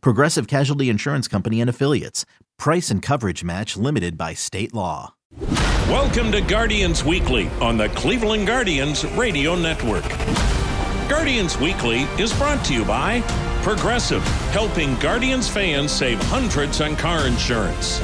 Progressive Casualty Insurance Company and Affiliates. Price and coverage match limited by state law. Welcome to Guardians Weekly on the Cleveland Guardians Radio Network. Guardians Weekly is brought to you by Progressive, helping Guardians fans save hundreds on car insurance.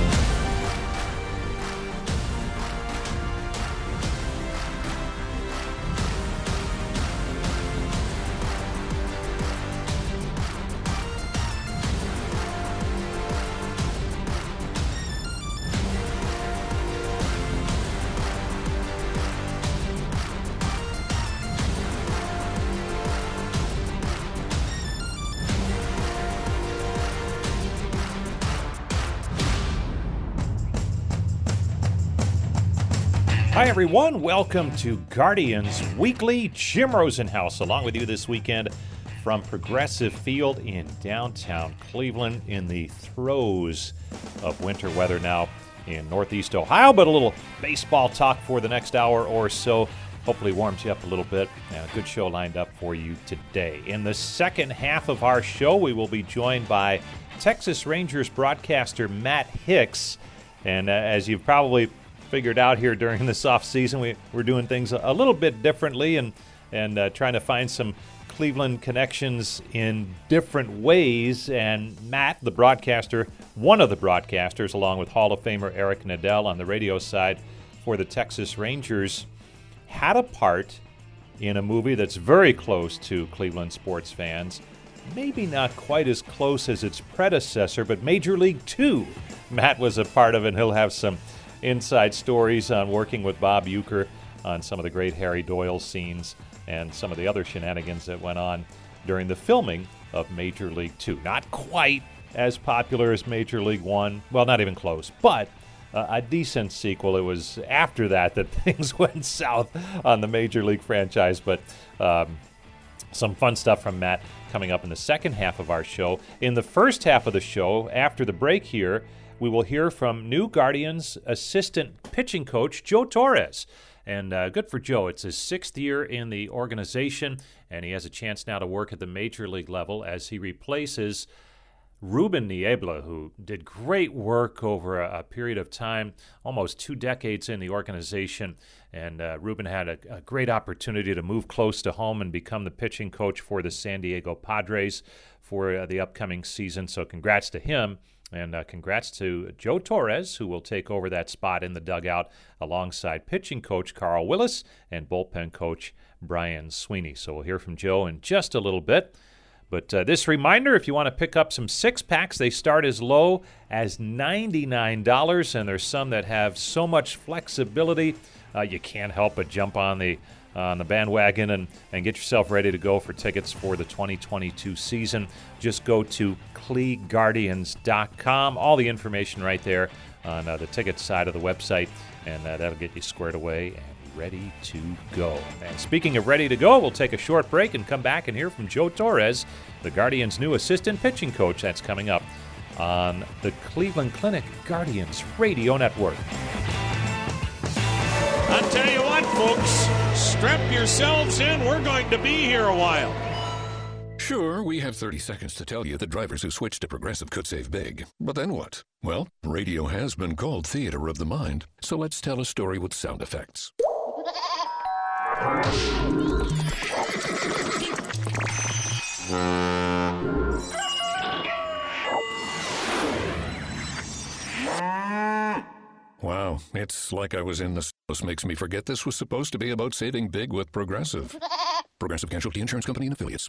Hi, everyone. Welcome to Guardians Weekly. Jim Rosenhaus along with you this weekend from Progressive Field in downtown Cleveland in the throes of winter weather now in Northeast Ohio, but a little baseball talk for the next hour or so. Hopefully, warms you up a little bit. And a good show lined up for you today. In the second half of our show, we will be joined by Texas Rangers broadcaster Matt Hicks. And uh, as you've probably figured out here during this off season. We, we're doing things a, little bit differently and and uh, trying to find some Cleveland connections in different ways. And Matt, the broadcaster, one of the broadcasters, along with Hall of Famer Eric Nadel on the radio side for the Texas Rangers, had a part in a movie that's very close to Cleveland sports fans. Maybe not quite as close as its predecessor, but Major League Two. Matt was a part of, and he'll have some inside stories on working with Bob Uecker on some of the great Harry Doyle scenes and some of the other shenanigans that went on during the filming of Major League Two. Not quite as popular as Major League One, well, not even close, but uh, a decent sequel. It was after that that things went south on the Major League franchise, but. Um, some fun stuff from Matt coming up in the second half of our show. In the first half of the show, after the break here, we will hear from new Guardians assistant pitching coach Joe Torres. And uh, good for Joe. It's his sixth year in the organization, and he has a chance now to work at the major league level as he replaces Ruben Niebla, who did great work over a, a, period of time, almost two decades in the organization. And uh, Ruben had a, a, great opportunity to move close to home and become the pitching coach for the San Diego Padres for uh, the upcoming season. So, congrats to him. And uh, congrats to Joe Torres, who will take over that spot in the dugout alongside pitching coach Carl Willis and bullpen coach Brian Sweeney. So we'll hear from Joe in just a little bit. But uh, this reminder if you want to pick up some six packs, they start as low as $99, and there's some that have so much flexibility, uh, you can't help but jump on the on the bandwagon and, and get yourself ready to go for tickets for the 2022 season. Just go to CleGuardians.com. All the information right there on uh, the ticket side of the website, and uh, that'll get you squared away and ready to go. And speaking of ready to go, we'll take a short break and come back and hear from Joe Torres, the Guardians' new assistant pitching coach. That's coming up on the Cleveland Clinic Guardians Radio Network. Folks, strap yourselves in. We're going to be here a while. Sure, we have 30 seconds to tell you that drivers who switch to Progressive could save big. But then what? Well, radio has been called theater of the mind, so let's tell a story with sound effects. Wow, it's like I was in the. This makes me forget this was supposed to be about saving big with Progressive. Progressive Casualty Insurance Company and Affiliates.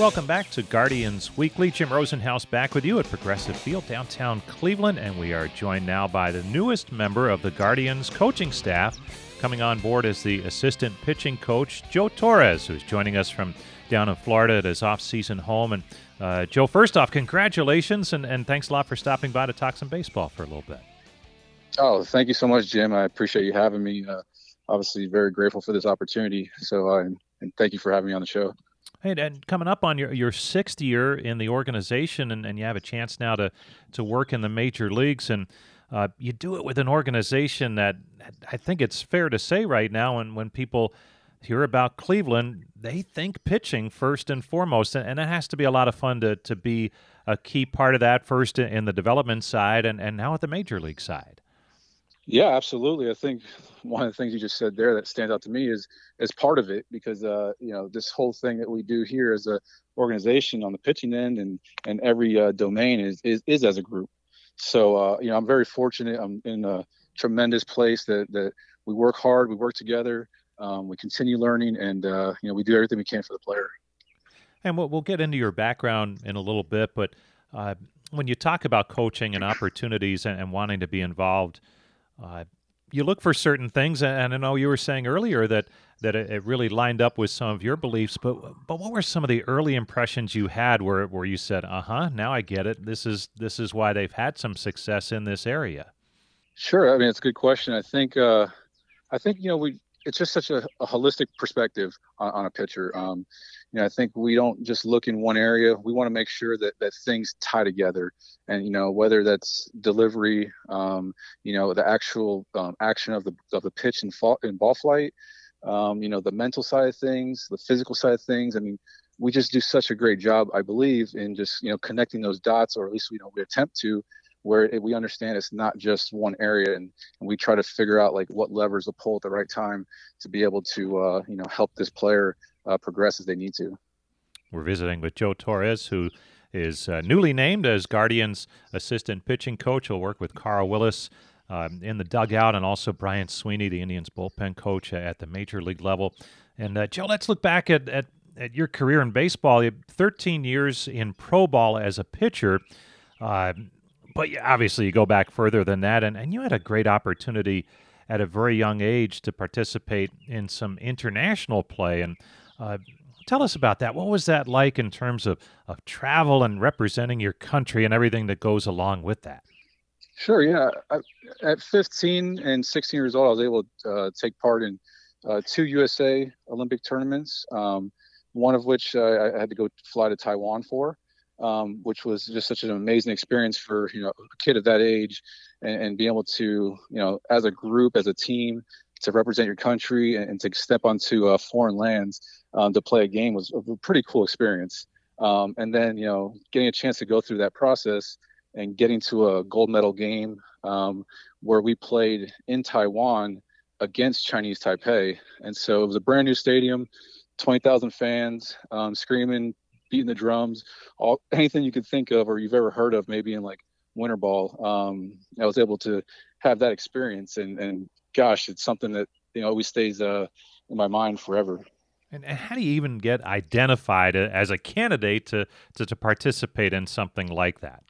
Welcome back to Guardians Weekly. Jim Rosenhaus back with you at Progressive Field, downtown Cleveland, and we are joined now by the newest member of the Guardians coaching staff, coming on board as the assistant pitching coach, Joe Torres, who's joining us from down in Florida at his off-season home. And uh, Joe, first off, congratulations, and, and thanks a lot for stopping by to talk some baseball for a little bit. Oh, thank you so much, Jim. I appreciate you having me. Uh, obviously, very grateful for this opportunity. So, uh, and thank you for having me on the show. Hey, and coming up on your, your sixth year in the organization, and, and you have a chance now to, to work in the major leagues, and uh, you do it with an organization that I think it's fair to say right now, and when people hear about Cleveland, they think pitching first and foremost, and, and it has to be a lot of fun to, to be a key part of that first in the development side and, and now at the major league side. Yeah, absolutely. I think one of the things you just said there that stands out to me is as part of it because uh, you know this whole thing that we do here as a organization on the pitching end and and every uh, domain is, is is as a group. So uh, you know I'm very fortunate. I'm in a tremendous place that that we work hard, we work together, um, we continue learning, and uh, you know we do everything we can for the player. And we'll, we'll get into your background in a little bit, but uh, when you talk about coaching and opportunities and, and wanting to be involved uh, you look for certain things, and I know you were saying earlier that that it really lined up with some of your beliefs. But but what were some of the early impressions you had where where you said, "Uh huh, now I get it. This is this is why they've had some success in this area." Sure. I mean, it's a good question. I think uh, I think you know we it's just such a, a holistic perspective on, on a pitcher. Um, you know, I think we don't just look in one area. We want to make sure that that things tie together, and you know, whether that's delivery, um, you know, the actual um, action of the of the pitch and, fall, and ball flight, um, you know, the mental side of things, the physical side of things. I mean, we just do such a great job, I believe, in just you know connecting those dots, or at least you know we attempt to, where we understand it's not just one area and, and we try to figure out like what levers to pull at the right time to be able to uh, you know help this player uh, progress as they need to. We're visiting with joe torres who is uh, newly named as guardians assistant pitching coach. He'll work with carl willis um, in the dugout and also brian sweeney the indians bullpen coach at the major league level. And uh, joe let's look back at, at, at your career in baseball. You 13 years in pro ball as a pitcher uh, but obviously you go back further than that, and, and you had a great opportunity at a very young age to participate in some international play. And uh, tell us about that. What was that like in terms of, of travel and representing your country and everything that goes along with that? Sure, yeah. I, at 15 and 16 years old, I was able to uh, take part in uh, two USA Olympic tournaments, um, one of which uh, I had to go fly to Taiwan for um, which was just such an amazing experience for you know a kid of that age, and, and being able to you know as a group, as a team, to represent your country and, and to step onto uh, foreign lands um, to play a game was a pretty cool experience. Um, and then you know getting a chance to go through that process and getting to a gold medal game um, where we played in Taiwan against Chinese Taipei, and so it was a brand new stadium. 20,000 fans um, screaming, beating the drums, all anything you could think of or you've ever heard of, maybe in like winter ball. Um, I was able to have that experience, and and gosh, it's something that you know always stays uh, in my mind forever. And, and how do you even get identified as a candidate to, to, to participate in something like that?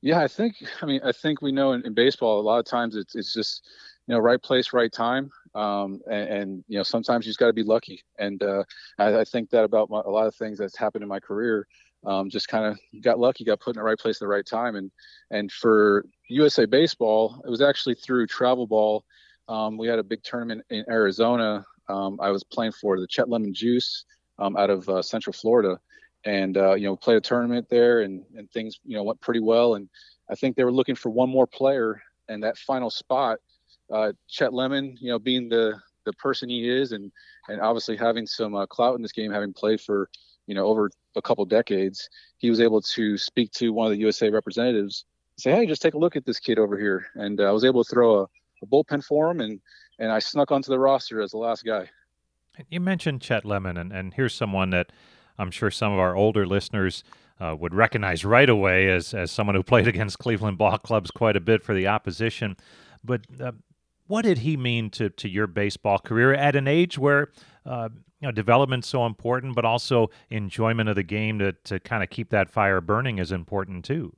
Yeah, I think I mean I think we know in, in baseball a lot of times it's it's just you know right place right time um, and, and, you know sometimes you just got to be lucky and uh, I, I, think that about my, a lot of things that's happened in my career um, just kind of got lucky got put in the right place at the right time and and for usa baseball it was actually through travel ball um, we had a big tournament in arizona. Um, i was playing for the chet lemon juice um, out of uh, central florida. And uh, you know played a tournament there and, and things you know went pretty well. And i think they were looking for one more player and that final spot. Uh, Chet Lemon, you know, being the the person he is, and and obviously having some uh, clout in this game, having played for you know over a couple decades, he was able to speak to one of the USA representatives, say, hey, just take a look at this kid over here, and uh, I was able to throw a, a bullpen for him, and and I snuck onto the roster as the last guy. You mentioned Chet Lemon, and, and here's someone that I'm sure some of our older listeners uh, would recognize right away as, as someone who played against Cleveland ball clubs quite a bit for the opposition. But uh, what did he mean to, to your baseball career at an age where uh, you know, development's so important, but also enjoyment of the game to, to kind of keep that fire burning is important too?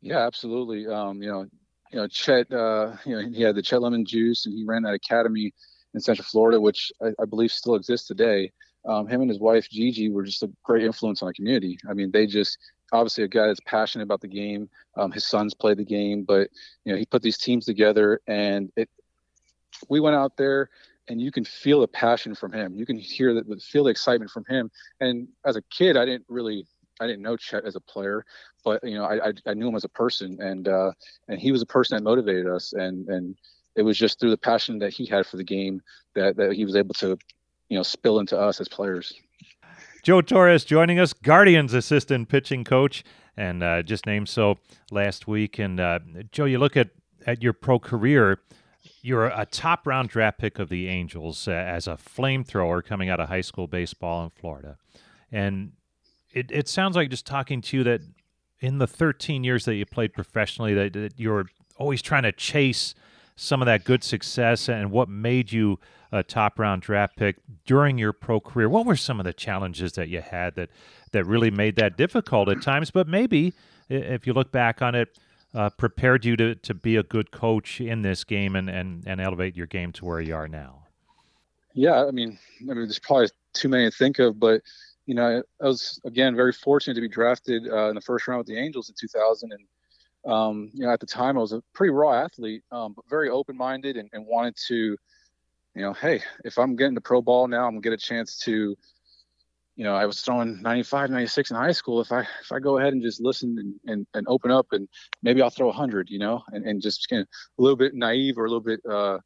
Yeah, absolutely. Um, you know, you know, Chet, uh, you know, he had the Chet Lemon juice and he ran that academy in Central Florida, which I, I believe still exists today um, him and his wife Gigi were just a great influence on the community. I mean, they just obviously a guy that's passionate about the game. Um, his sons play the game, but you know he put these teams together, and it. We went out there, and you can feel the passion from him. You can hear that, feel the excitement from him. And as a kid, I didn't really, I didn't know Chet as a player, but you know, I, I, I knew him as a person, and uh, and he was a person that motivated us, and and it was just through the passion that he had for the game that that he was able to you know spill into us as players. Joe Torres joining us, Guardians assistant pitching coach, and uh, just named so last week. And uh, Joe, you look at at your pro career. You're a top round draft pick of the Angels uh, as a flamethrower coming out of high school baseball in Florida. And it, it sounds like just talking to you that in the 13 years that you played professionally, that, that you're always trying to chase some of that good success and what made you a top round draft pick during your pro career. What were some of the challenges that you had that that really made that difficult at times? But maybe if you look back on it, uh, prepared you to, to be a good coach in this game and, and, and elevate your game to where you are now. Yeah, I mean, I mean, there's probably too many to think of, but you know, I was again very fortunate to be drafted uh, in the first round with the Angels in 2000, and um, you know, at the time I was a pretty raw athlete, um, but very open-minded and, and wanted to you know, hey, if I'm getting to pro ball now, I'm gonna get a chance to, you know, I was throwing 95, 96 in high school. If I if I go ahead and just listen and, and, and open up and maybe I'll throw 100, you know, and, and just kind of a little bit naive or a little bit, uh,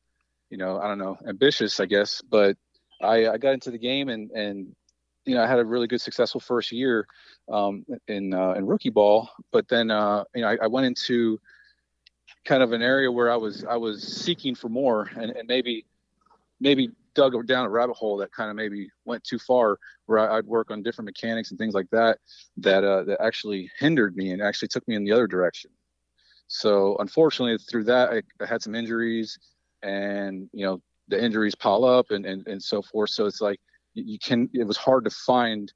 you know, I don't know, ambitious, I guess. But I, I got into the game and and you know I had a really good successful first year um, in uh, in rookie ball, but then uh, you know I, I went into kind of an area where I was I was seeking for more and, and maybe maybe dug down a rabbit hole that kind of maybe went too far where I, would work on different mechanics and things like that that uh, that actually hindered me and actually took me in the other direction. So unfortunately through that I, I, had some injuries and you know the injuries pile up and, and and so forth. So it's like you can it was hard to find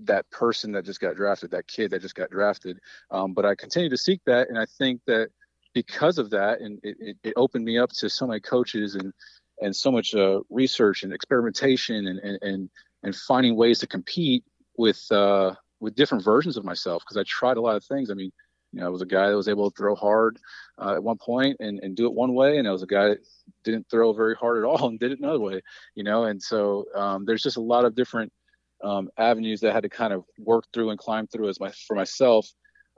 that person that just got drafted that kid that just got drafted um, but i continue to seek that and i think that because of that and it, it, it opened me up to so many coaches and and so much uh, research and experimentation and, and, and and finding ways to compete with uh, with different versions of myself because I tried a lot of things. I mean, you know, I was a guy that was able to throw hard uh, at one point and, and do it one way, and I was a guy that didn't throw very hard at all and did it another way. You know, and so um, there's just a lot of different um, avenues that I had to kind of work through and climb through as my for myself.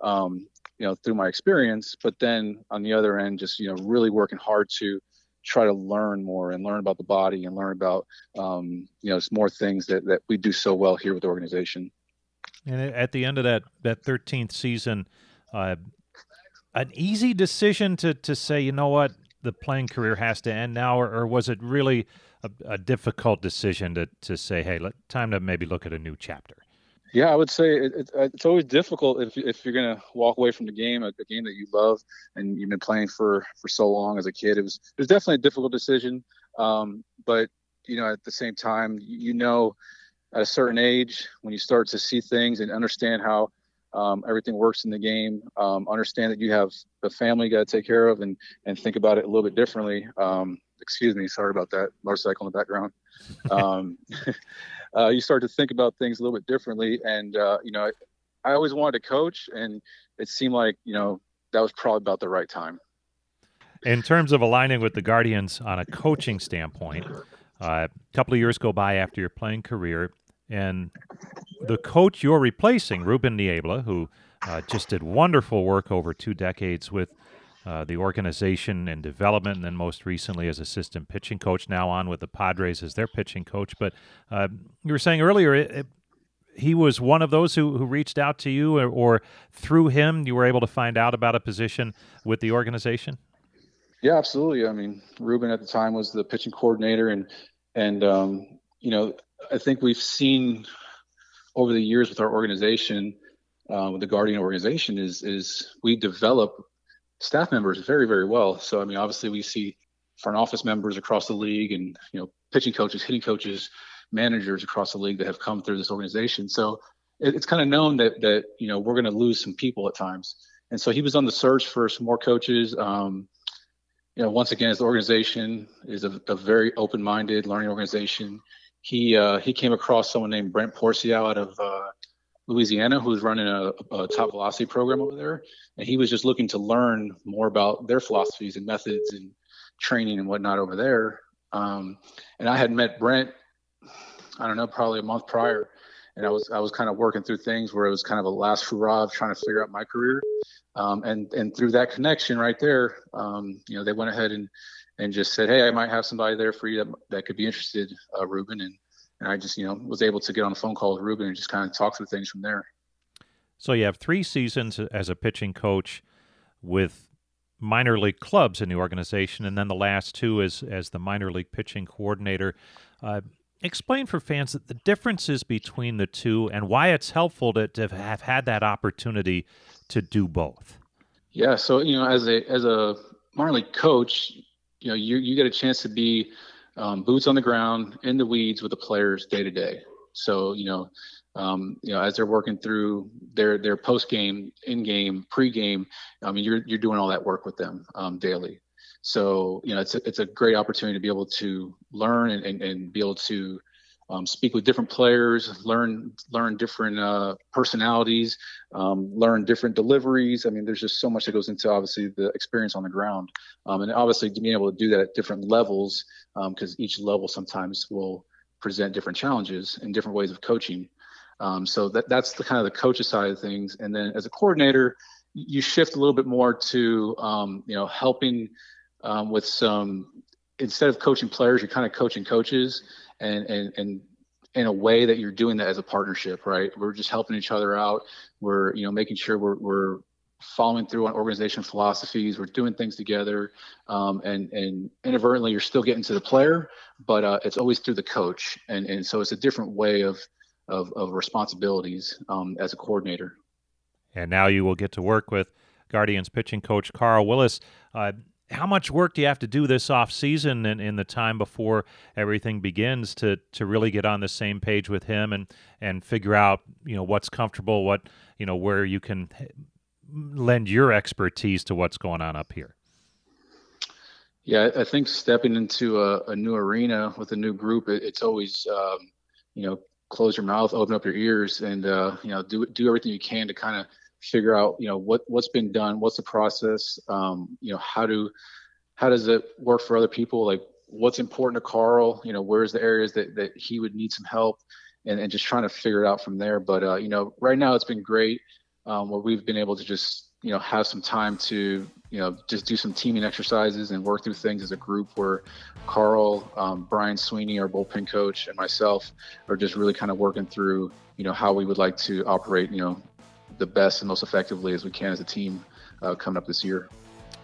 Um, you know, through my experience, but then on the other end, just you know, really working hard to try to learn more and learn about the body and learn about um, you know more things that, that we do so well here with the organization. And at the end of that that 13th season, uh, an easy decision to to say, you know what, the playing career has to end now, or, or was it really a, a, difficult decision to to say, hey, let, time to maybe look at a new chapter? Yeah, I would say it, it, it's always difficult if, if you're going to walk away from the game, a, a, game that you love and you've been playing for for so long as a kid. It was it was definitely a difficult decision, um, but you know at the same time, you know, at a certain age when you start to see things and understand how um, everything works in the game, um, understand that you have a family you got to take care of, and and think about it a little bit differently. Um, excuse me, sorry about that motorcycle in the background. Um, uh, you start to think about things a little bit differently. And uh, you know, I, I always wanted to coach, and it seemed like you know that was probably about the right time. In terms of aligning with the Guardians on a coaching standpoint, uh, a couple of years go by after your playing career, and the coach you're replacing, Ruben Niebla, who uh, just did wonderful work over two decades with uh, the organization and development, and then most recently as assistant pitching coach. Now on with the Padres as their pitching coach. But uh, you were saying earlier, it, it, he was one of those who, who reached out to you, or, or, through him, you were able to find out about a position with the organization. Yeah, absolutely. I mean, Ruben at the time was the pitching coordinator, and and um, you know, I think we've seen over the years with our organization, uh, with the Guardian organization, is is we develop staff members very very well. So I mean, obviously we see front office members across the league, and you know, pitching coaches, hitting coaches, managers across the league that have come through this organization. So it, it's kind of known that that you know we're going to lose some people at times. And so he was on the search for some more coaches. Um, you know, once again, his organization is a, a very open-minded learning organization he uh, he came across someone named Brent Pourciau out of uh, Louisiana who's running a, a, top velocity program over there, and he was just looking to learn more about their philosophies and methods and training and whatnot over there. Um, and I had met Brent, I don't know, probably a month prior, and I was I was kind of working through things where it was kind of a last hurrah of trying to figure out my career, um, and and through that connection right there, um, you know, they went ahead and and just said, hey, I might have somebody there for you that, that could be interested, uh, Ruben. And, and I just, you know, was able to get on a phone call with Ruben and just kind of talk through things from there. So you have three seasons as a pitching coach with minor league clubs in the organization, and then the last two as as the minor league pitching coordinator. Uh, explain for fans the differences between the two and why it's helpful to, to have had that opportunity to do both. Yeah, so you know, as a as a minor league coach, you know you you get a chance to be um, boots on the ground in the weeds with the players day to day. So you know, um, you know as they're working through their their post game, in game, pre game. I mean, you're you're doing all that work with them um, daily. So you know, it's a, it's a great opportunity to be able to learn and, and, and be able to um, speak with different players, learn learn different uh, personalities, um, learn different deliveries. I mean, there's just so much that goes into obviously the experience on the ground, um, and obviously being able to do that at different levels because um, each level sometimes will present different challenges and different ways of coaching. Um, so that that's the kind of the coach's side of things, and then as a coordinator, you shift a little bit more to um, you know helping with some instead of coaching players, you're kind of coaching coaches and and and in a way that you're doing that as a partnership, right? We're just helping each other out. We're you know making sure we're we're following through on organization philosophies. We're doing things together, um, and and inadvertently you're still getting to the player, but uh, it's always through the coach, and and so it's a different way of of, of responsibilities um, as a coordinator. And now you will get to work with Guardians pitching coach Carl Willis. Uh, how much work do you have to do this off season and in the time before everything begins to to really get on the same page with him and and figure out you know what's comfortable what you know where you can lend your expertise to what's going on up here? Yeah i think stepping into a, a new arena with a new group it, it's always um, you know close your mouth open up your ears and uh, you know do do everything you can to kind of figure out you know what what's been done what's the process um, you know how do how does it work for other people? Like what's important to carl? You know where's the areas that, that he would need some help? And, and just trying to figure it out from there. But uh, you know right now it's been great um, where we've been able to just you know have some time to you know just do some teaming exercises and work through things as a group where carl um, brian sweeney our bullpen coach and myself are just really kind of working through you know how we would like to operate you know the best and most effectively as we can as a team uh, coming up this year.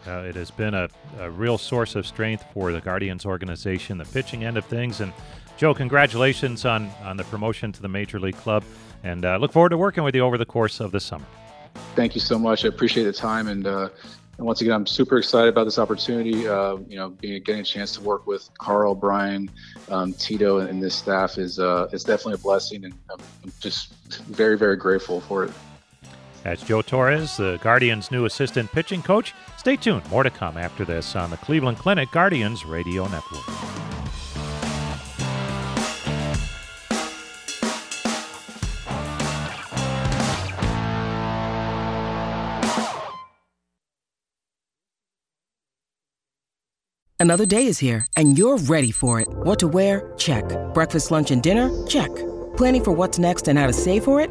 Uh, it has been a, a, real source of strength for the Guardians organization, the pitching end of things. And Joe, congratulations on, on the promotion to the Major League Club, and uh, look forward to working with you over the course of the summer. Thank you so much. I appreciate the time, and, uh, and once again, I'm super excited about this opportunity. Uh, you know, being getting a chance to work with Carl, Brian, um, Tito, and, and, this staff is uh, is definitely a blessing, and I'm just very very grateful for it. That's Joe Torres, the Guardians' new assistant pitching coach. Stay tuned. More to come after this on the Cleveland Clinic Guardians Radio Network. Another day is here, and you're ready for it. What to wear? Check. Breakfast, lunch, and dinner? Check. Planning for what's next and how to save for it?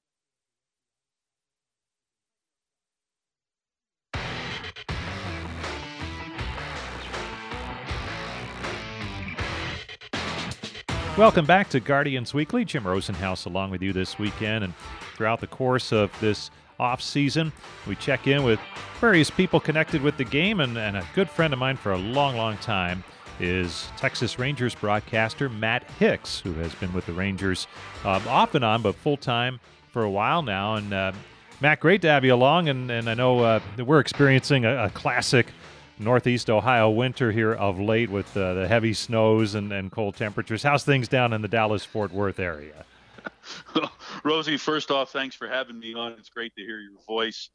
Welcome back to Guardians Weekly. Jim Rosenhaus along with you this weekend and throughout the course of this off season. We check in with various people connected with the game, and, and a good friend of mine for a long, long time is Texas Rangers broadcaster Matt Hicks, who has been with the Rangers um, off and on, but full time for a while now. And uh, Matt, great to have you along, and, and I know uh, we're experiencing a, a classic Northeast Ohio winter here of late with uh, the heavy snows and, and cold temperatures. How's things down in the Dallas Fort Worth area? Rosie, first off, thanks for having me on. It's great to hear your voice.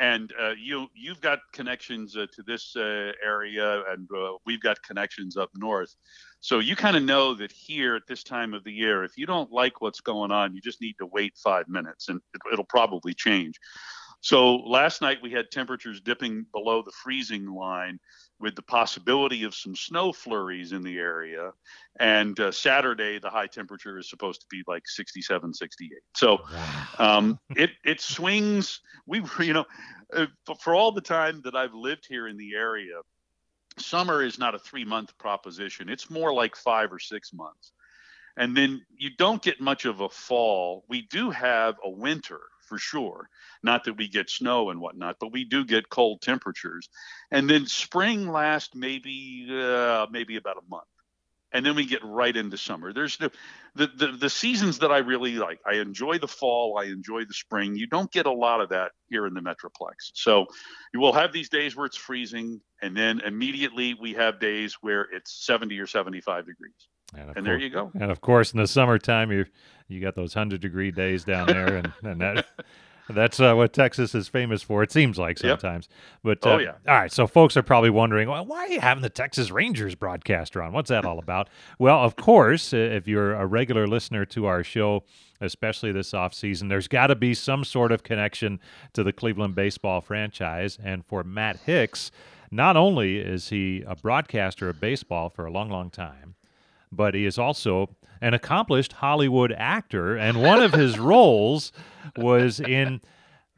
And uh, you you've got connections uh, to this uh, area, and uh, we've got connections up north. So you kind of know that here at this time of the year, if you don't like what's going on, you just need to wait five minutes, and it, it'll probably change. So last night we had temperatures dipping below the freezing line with the possibility of some snow flurries in the area. And uh, Saturday, the high temperature is supposed to be like 67, 68. So um, it, it swings. We, you know, uh, for all the time that I've lived here in the area, summer is not a three month proposition. It's more like five or six months. And then you don't get much of a fall. We do have a winter for sure. Not that we get snow and whatnot, but we do get cold temperatures. And then spring lasts maybe uh, maybe about a month, and then we get right into summer. There's the, the the the seasons that I really like. I enjoy the fall. I enjoy the spring. You don't get a lot of that here in the Metroplex. So you will have these days where it's freezing, and then immediately we have days where it's 70 or 75 degrees. And, and course, there you go. And of course, in the summertime, you you got those hundred degree days down there, and, and that that's uh, what Texas is famous for. It seems like sometimes. Yep. But uh, oh yeah. All right, so folks are probably wondering, well, why are you having the Texas Rangers broadcaster on? What's that all about? well, of course, if you're a regular listener to our show, especially this off season, there's got to be some sort of connection to the Cleveland baseball franchise. And for Matt Hicks, not only is he a broadcaster of baseball for a long, long time but he is also an accomplished Hollywood actor, and one of his roles was in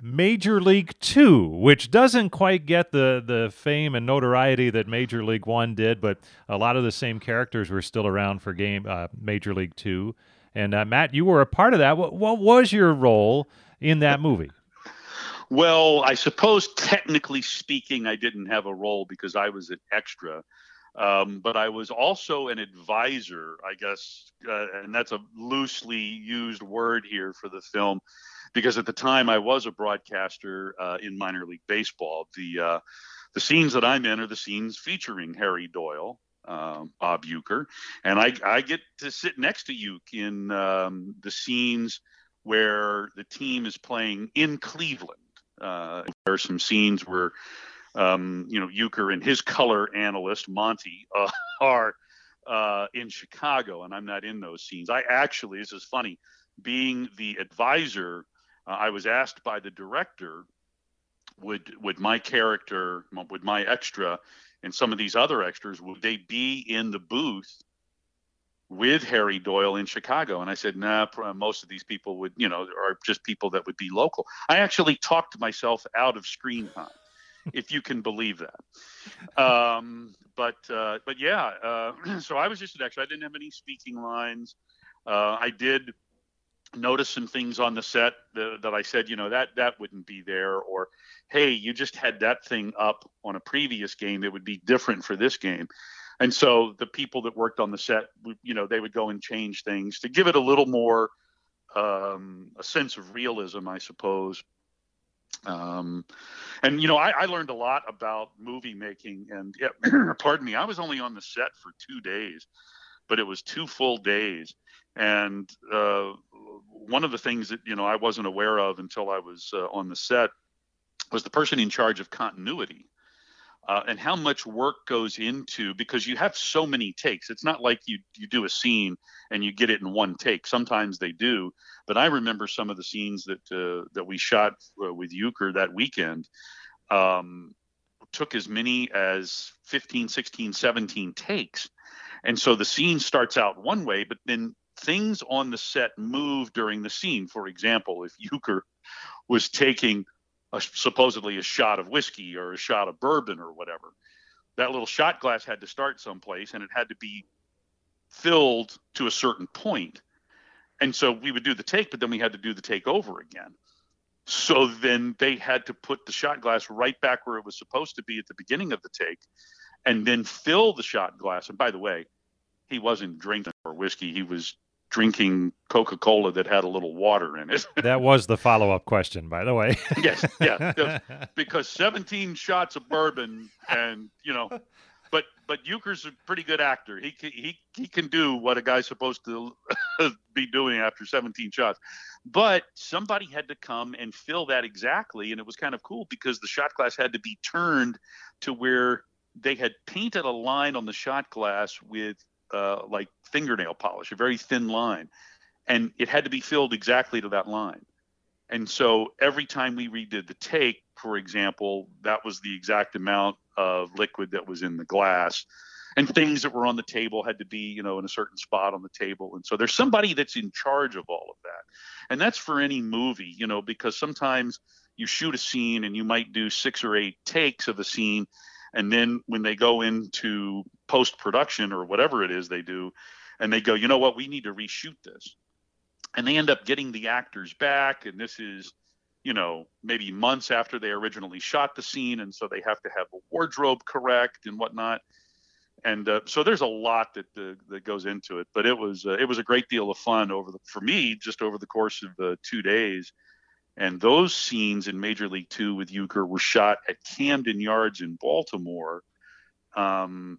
Major League Two, which doesn't quite get the the fame and notoriety that Major League One did, but a lot of the same characters were still around for game uh, Major League Two. And uh, Matt, you were a part of that. What, what was your role in that movie? Well, I suppose technically speaking, I didn't have a role because I was an extra. Um, but I was also an advisor, I guess, uh, and that's a loosely used word here for the film, because at the time I was a broadcaster uh, in minor league baseball. The uh, the scenes that I'm in are the scenes featuring Harry Doyle, um, Bob Uecker, and I, I get to sit next to Uke in um, the scenes where the team is playing in Cleveland. Uh, there are some scenes where um, you know, Uecker and his color analyst Monty uh, are uh, in Chicago, and I'm not in those scenes. I actually, this is funny, being the advisor, uh, I was asked by the director, would would my character, would my extra, and some of these other extras, would they be in the booth? with Harry Doyle in Chicago. And I said, nah, most of these people would, you know, are just people that would be local. I actually talked myself out of screen time if you can believe that. Um, but uh, but yeah, uh, so I was just an extra. I didn't have any speaking lines. Uh, I did notice some things on the set that, that, I said, you know, that that wouldn't be there, or hey, you just had that thing up on a previous game. It would be different for this game. And so the people that worked on the set, you know, they would go and change things to give it a little more um, a sense of realism, I suppose. Um, and you know, I, I, learned a lot about movie making. And yeah, pardon me, I was only on the set for two days, but it was two full days. And uh, one of the things that you know I wasn't aware of until I was uh, on the set was the person in charge of continuity. Uh, and how much work goes into because you have so many takes. It's not like you you do a scene and you get it in one take. Sometimes they do, but I remember some of the scenes that uh, that we shot uh, with Uecker that weekend um, took as many as 15, 16, 17 takes. And so the scene starts out one way, but then things on the set move during the scene. For example, if Uecker was taking a, supposedly a shot of whiskey or a shot of bourbon or whatever. That little shot glass had to start someplace and it had to be filled to a certain point. And so we would do the take, but then we had to do the take over again. So then they had to put the shot glass right back where it was supposed to be at the beginning of the take and then fill the shot glass. And by the way, he wasn't drinking or whiskey. He was drinking Coca Cola that had a little water in it. that was the follow up question, by the way. yes, yeah, because 17 shots of bourbon, and you know, but but Uecker's a pretty good actor. He he he can do what a guy's supposed to be doing after 17 shots. But somebody had to come and fill that exactly, and it was kind of cool because the shot glass had to be turned to where they had painted a line on the shot glass with uh, like fingernail polish, a very thin line, and it had to be filled exactly to that line. And so every time we redid the take, for example, that was the exact amount of liquid that was in the glass. And things that were on the table had to be, you know, in a certain spot on the table. And so there's somebody that's in charge of all of that. And that's for any movie, you know, because sometimes you shoot a scene and you might do six or eight takes of a scene and then when they go into post production or whatever it is they do, and they go, you know what, we need to reshoot this. And they end up getting the actors back. And this is, you know, maybe months after they originally shot the scene. And so they have to have the wardrobe correct and whatnot. And uh, so there's a lot that uh, that goes into it, but it was uh, it was a great deal of fun over the for me just over the course of the two days and those scenes in Major League Two with Uecker were shot at Camden Yards in Baltimore um,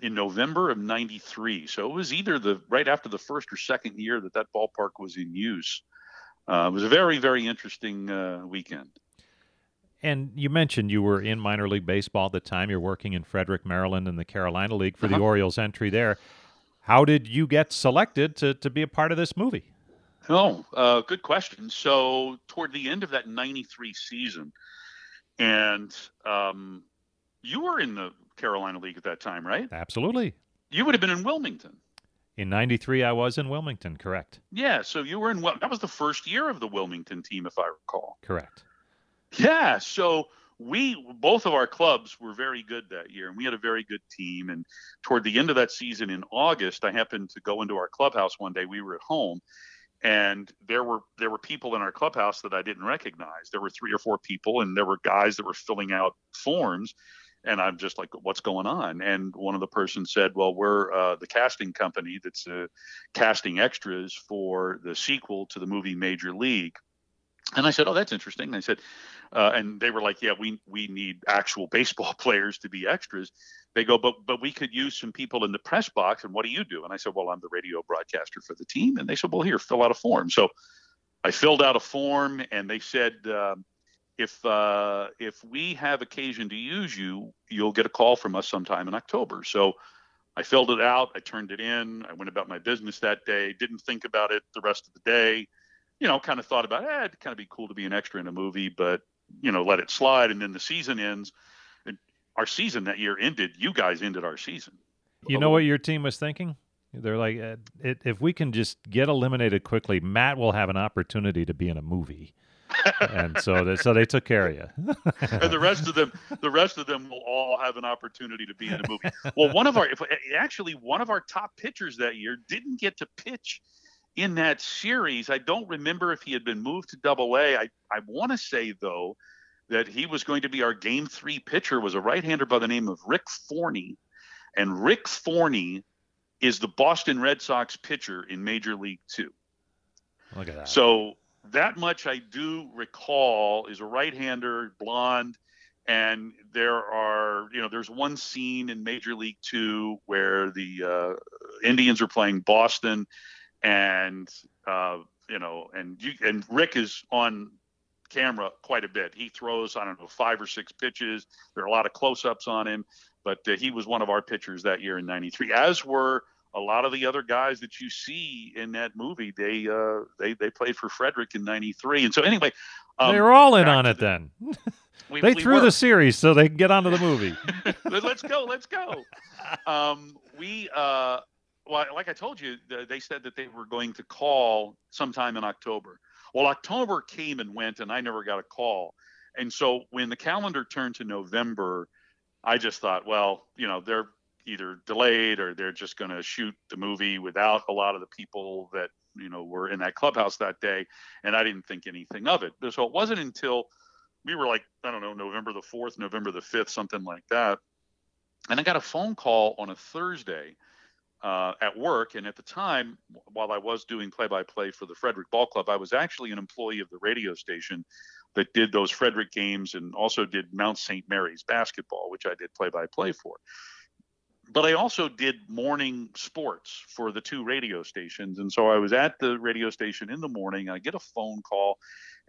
in November of '93. So it was either the right after the first or second year that that ballpark was in use. Uh, it was a very, very interesting uh, weekend. And you mentioned you were in minor league baseball at the time. You're working in Frederick, Maryland, in the Carolina League for uh-huh. the Orioles entry there. How did you get selected to, to be a part of this movie? Oh, uh, good question. So toward the end of that '93 season, and um, you were in the Carolina League at that time, right? Absolutely. You would have been in Wilmington. In '93, I was in Wilmington. Correct. Yeah. So you were in. That was the first year of the Wilmington team, if I recall. Correct. Yeah. So we both of our clubs were very good that year and we had a very good team and toward the end of that season in august i happened to go into our clubhouse one day we were at home and there were there were people in our clubhouse that I didn't recognize. There were three or four people, and there were guys that were filling out forms, and I'm just like, "What's going on?" And one of the persons said, "Well, we're uh, the casting company that's uh, casting extras for the sequel to the movie Major League." And I said, "Oh, that's interesting." And I said, uh, and they were like, "Yeah, we we need actual baseball players to be extras." they go, but but we could use some people in the press box. And what do you do? And I said, well, I'm the radio broadcaster for the team. And they said, well, here, fill out a form. So I filled out a form, and they said, uh, if uh, if we have occasion to use you, you'll get a call from us sometime in October. So I filled it out. I turned it in. I went about my business that day. Didn't think about it the rest of the day. You know, kind of thought about, eh, it'd kind of be cool to be an extra in a movie, but you know, let it slide. And then the season ends our season that year ended. You guys ended our season. You know what your team was thinking? They're like, uh, if we can just get eliminated quickly, Matt will have an opportunity to be in a movie. and so they, so they took care of you. and the rest of them, the rest of them will all have an opportunity to be in a movie. Well, one of our, if, actually, one of our top pitchers that year didn't get to pitch in that series. I don't remember if he had been moved to Double A. I I want to say though that he was going to be our game three pitcher was a right-hander by the name of Rick Forney. And Rick Forney is the Boston Red Sox pitcher in Major League Two. Look at that. So that much I do recall is a right-hander, blonde, and there are you know there's one scene in Major League Two where the uh, Indians are playing Boston, and uh, you know and you and Rick is on camera quite a bit. He throws, I don't know, five or six pitches. There are a lot of close ups on him, but uh, he was one of our pitchers that year in 93, as were a lot of the other guys that you see in that movie. They uh, they they played for Frederick in '93, and so anyway, um, they were all in on it the, then. We, they we threw were. the series so they can get onto the movie. let's go, let's go. Um, we uh, well, like I told you, they said that they were going to call sometime in October. Well, October came and went, and I never got a call. And so when the calendar turned to November, I just thought, well, you know, they're either delayed or they're just going to shoot the movie without a lot of the people that you know were in that clubhouse that day and i didn't think anything of it so it wasn't until we were like i don't know november the 4th november the 5th something like that and i got a phone call on a thursday uh, at work and at the time while i was doing play-by-play for the frederick ball club i was actually an employee of the radio station that did those frederick games and also did mount st mary's basketball which i did play-by-play for but I also did morning sports for the two radio stations. And so I was at the radio station in the morning. I get a phone call,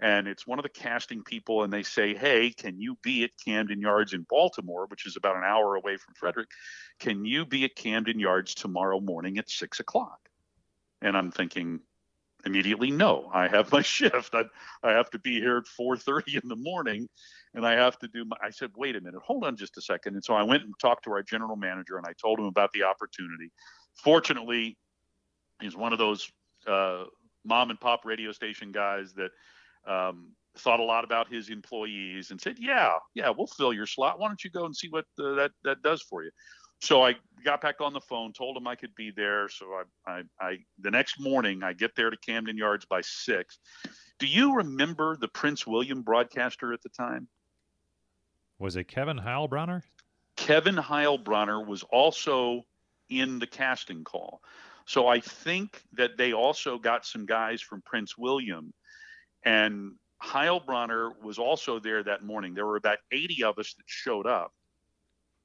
and it's one of the casting people, and they say, Hey, can you be at Camden Yards in Baltimore, which is about an hour away from Frederick? Can you be at Camden Yards tomorrow morning at six o'clock? And I'm thinking, immediately no i have my shift i, I have to be here at 4.30 in the morning and I have to do my, I said, wait a minute, hold on just a second. And so I went and talked to our general manager and I told him about the opportunity. Fortunately, he's one of those uh, mom and pop radio station guys that um, thought a lot about his employees and said, yeah, yeah, we'll fill your slot. Why don't you go and see what uh, that, that does for you? So I got back on the phone, told him I could be there. So I, I, I the next morning I get there to Camden Yards by six. Do you remember the Prince William broadcaster at the time? Was it Kevin Heilbronner? Kevin Heilbronner was also in the casting call. So I think that they also got some guys from Prince William. And Heilbronner was also there that morning. There were about 80 of us that showed up.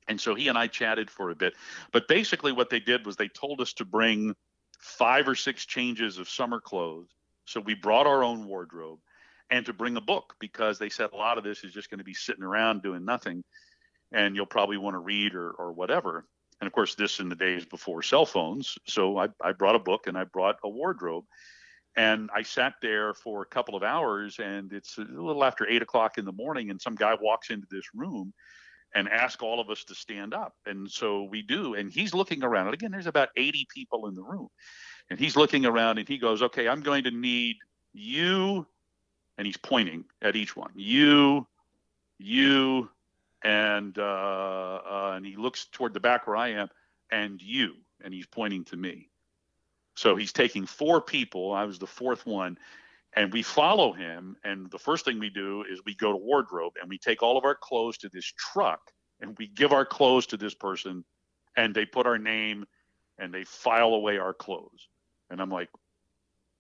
And so he and I chatted for a bit. But basically, what they did was they told us to bring five or six changes of summer clothes. So we brought our own wardrobe and to bring a book because they said a lot of this is just going to be sitting around doing nothing and you'll probably want to read or, or whatever. And of course, this in the days before cell phones. So I, I brought a book and I brought a wardrobe. And I sat there for a couple of hours, and it's a little after eight o'clock in the morning, and some guy walks into this room and asks all of us to stand up. And so we do. And he's looking around. And again, there's about 80 people in the room. And he's looking around and he goes, Okay, I'm going to need you and he's pointing at each one. You, you, and uh, uh, and he looks toward the back where I am, and you, and he's pointing to me. So he's taking four people. I was the fourth one, and we follow him. And the first thing we do is we go to wardrobe and we take all of our clothes to this truck, and we give our clothes to this person, and they put our name, and they file away our clothes. And I'm like,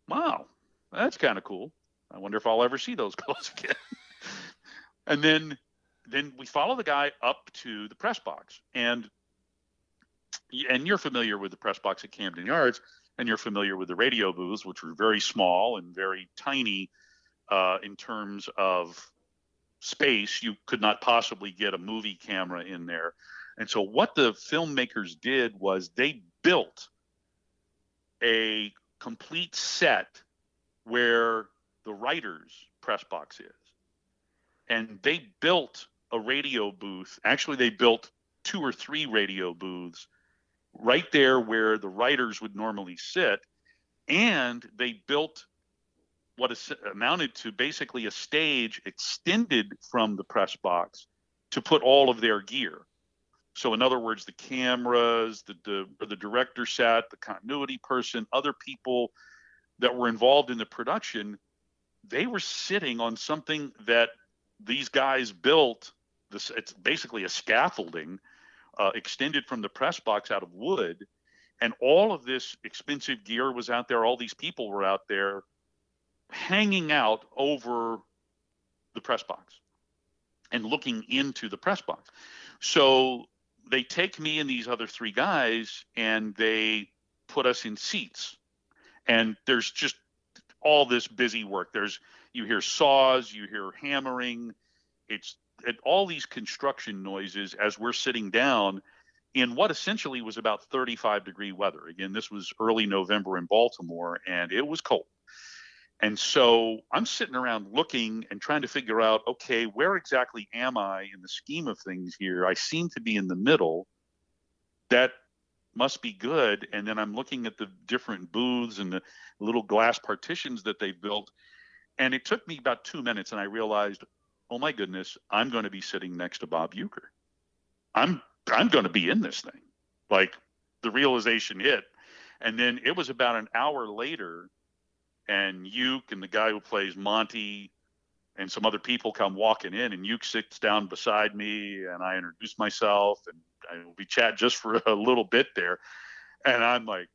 wow, that's kind of cool. I wonder if I'll ever see those clothes again. and then then we follow the guy up to the press box and and you're familiar with the press box at Camden Yards and you're familiar with the radio booths which were very small and very tiny uh, in terms of space you could not possibly get a movie camera in there and so what the filmmakers did was they built a complete set where the writer's press box is. And they built a radio booth. Actually, they built two or three radio booths right there where the writers would normally sit. And they built what amounted to basically a stage extended from the press box to put all of their gear. So, in other words, the cameras, the, the, the director set, the continuity person, other people that were involved in the production they were sitting on something that these guys built. This it's basically a scaffolding uh, extended from the press box out of wood, and all of this expensive gear was out there. All these people were out there, hanging out over the press box and looking into the press box. So they take me and these other three guys and they put us in seats. And there's just all this busy work. There's you hear saws, you hear hammering. It's it, all these construction noises as we're sitting down in what essentially was about 35 degree weather. Again, this was early November in Baltimore, and it was cold. And so I'm sitting around looking and trying to figure out, okay, where exactly am I in the scheme of things here? I seem to be in the middle. That must be good. And then I'm looking at the different booths and the little glass partitions that they've built. And it took me about two minutes, and I realized, oh my goodness, I'm going to be sitting next to Bob Uecker. I'm I'm going to be in this thing. Like the realization hit, and then it was about an hour later and Uke and the guy who plays Monty and some other people come walking in, and Uke sits down beside me, and I introduce myself, and we chat just for a little bit there, and I'm like,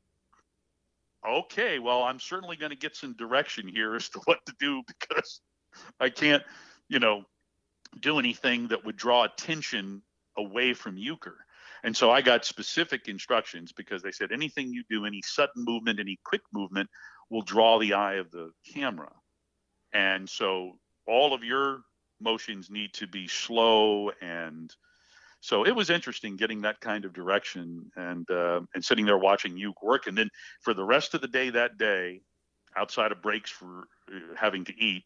okay, well, I'm certainly going to get some direction here as to what to do because I can't, you know, do anything that would draw attention away from Uecker. And so I got specific instructions because they said anything you do, any sudden movement, any quick movement will draw the eye of the camera. And so all of your motions need to be slow and so it was interesting getting that kind of direction and uh, and sitting there watching you work and then for the rest of the day that day outside of breaks for uh, having to eat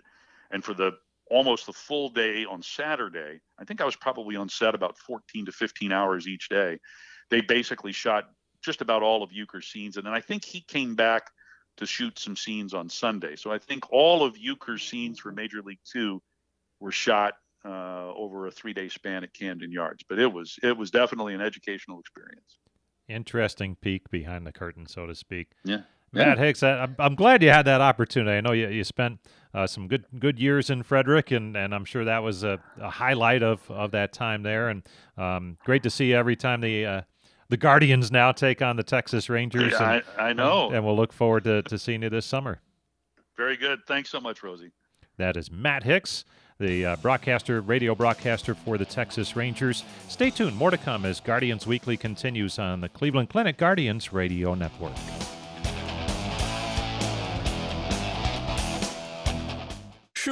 and for the almost the full day on Saturday I think I was probably on set about 14 to 15 hours each day they basically shot just about all of Uecker's scenes and then I think he came back to shoot some scenes on Sunday. So I think all of Uecker's scenes for Major League Two were shot uh, over a three-day span at Camden Yards. But it was it was definitely an educational experience. Interesting peek behind the curtain, so to speak. Yeah. Matt Hicks, I, I'm glad you had that opportunity. I know you, you spent uh, some good good years in Frederick, and, and I'm sure that was a, a highlight of, of that time there. And um, great to see every time the uh, the Guardians now take on the Texas Rangers. Yeah, and, I, I know. And, and, we'll look forward to, to seeing you this summer. Very good. Thanks so much, Rosie. That is Matt Hicks, the uh, broadcaster, radio broadcaster for the Texas Rangers. Stay tuned. More to come as Guardians Weekly continues on the Cleveland Clinic Guardians Radio Network.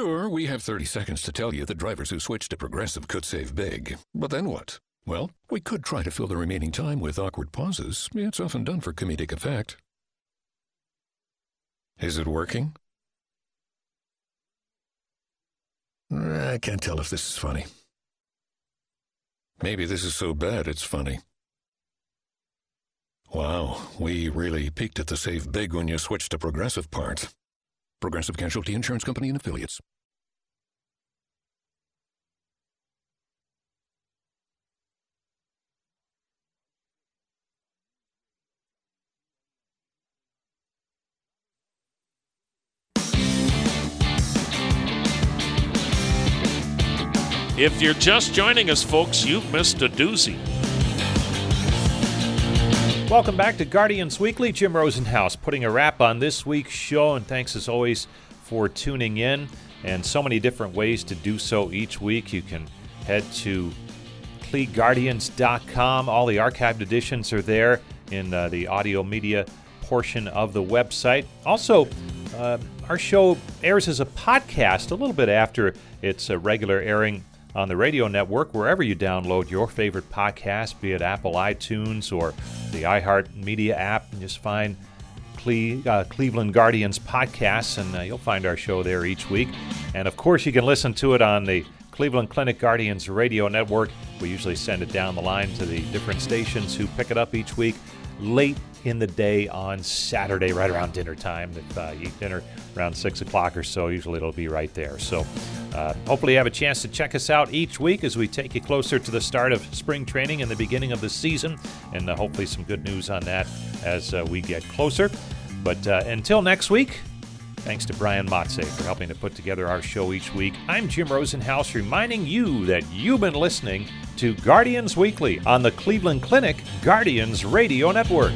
Sure, we have 30 seconds to tell you that drivers who switch to Progressive could save big. But then what? Well, we could try to fill the remaining time with awkward pauses. It's often done for comedic effect. Is it working? Eh, I can't tell if this is funny. Maybe this is so bad it's funny. Wow, we really peaked at the save big when you switched to Progressive part. Progressive Casualty Insurance Company and Affiliates. If you're just joining us, folks, you've missed a doozy. Welcome back to Guardians Weekly. Jim Rosenhaus putting a wrap on this week's show, and thanks as always for tuning in. And so many different ways to do so each week. You can head to CleGuardians.com. All the archived editions are there in uh, the audio media portion of the website. Also, uh, our show airs as a podcast a little bit after its uh, regular airing on the radio network wherever you download your favorite podcast, be it Apple iTunes or the iHeart Media app. And just find Cle- uh, Cleveland Guardians podcasts, and uh, you'll find our show there each week. And of course, you can listen to it on the Cleveland Clinic Guardians radio network. We usually send it down the line to the different stations who pick it up each week late in the day on Saturday, right around dinner time. If uh, you eat dinner around 6 o'clock or so, usually it'll be right there. So uh, hopefully you have a chance to check us out each week as we take you closer to the start of spring training and the beginning of the season, and uh, hopefully some good news on that as uh, we get closer. But uh, until next week, Thanks to Brian Motze for helping to put together our show each week. I'm Jim Rosenhaus, reminding you that you've been listening to Guardians Weekly on the Cleveland Clinic Guardians Radio Network.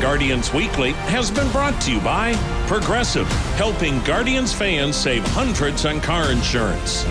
Guardians Weekly has been brought to you by Progressive, helping Guardians fans save hundreds on car insurance.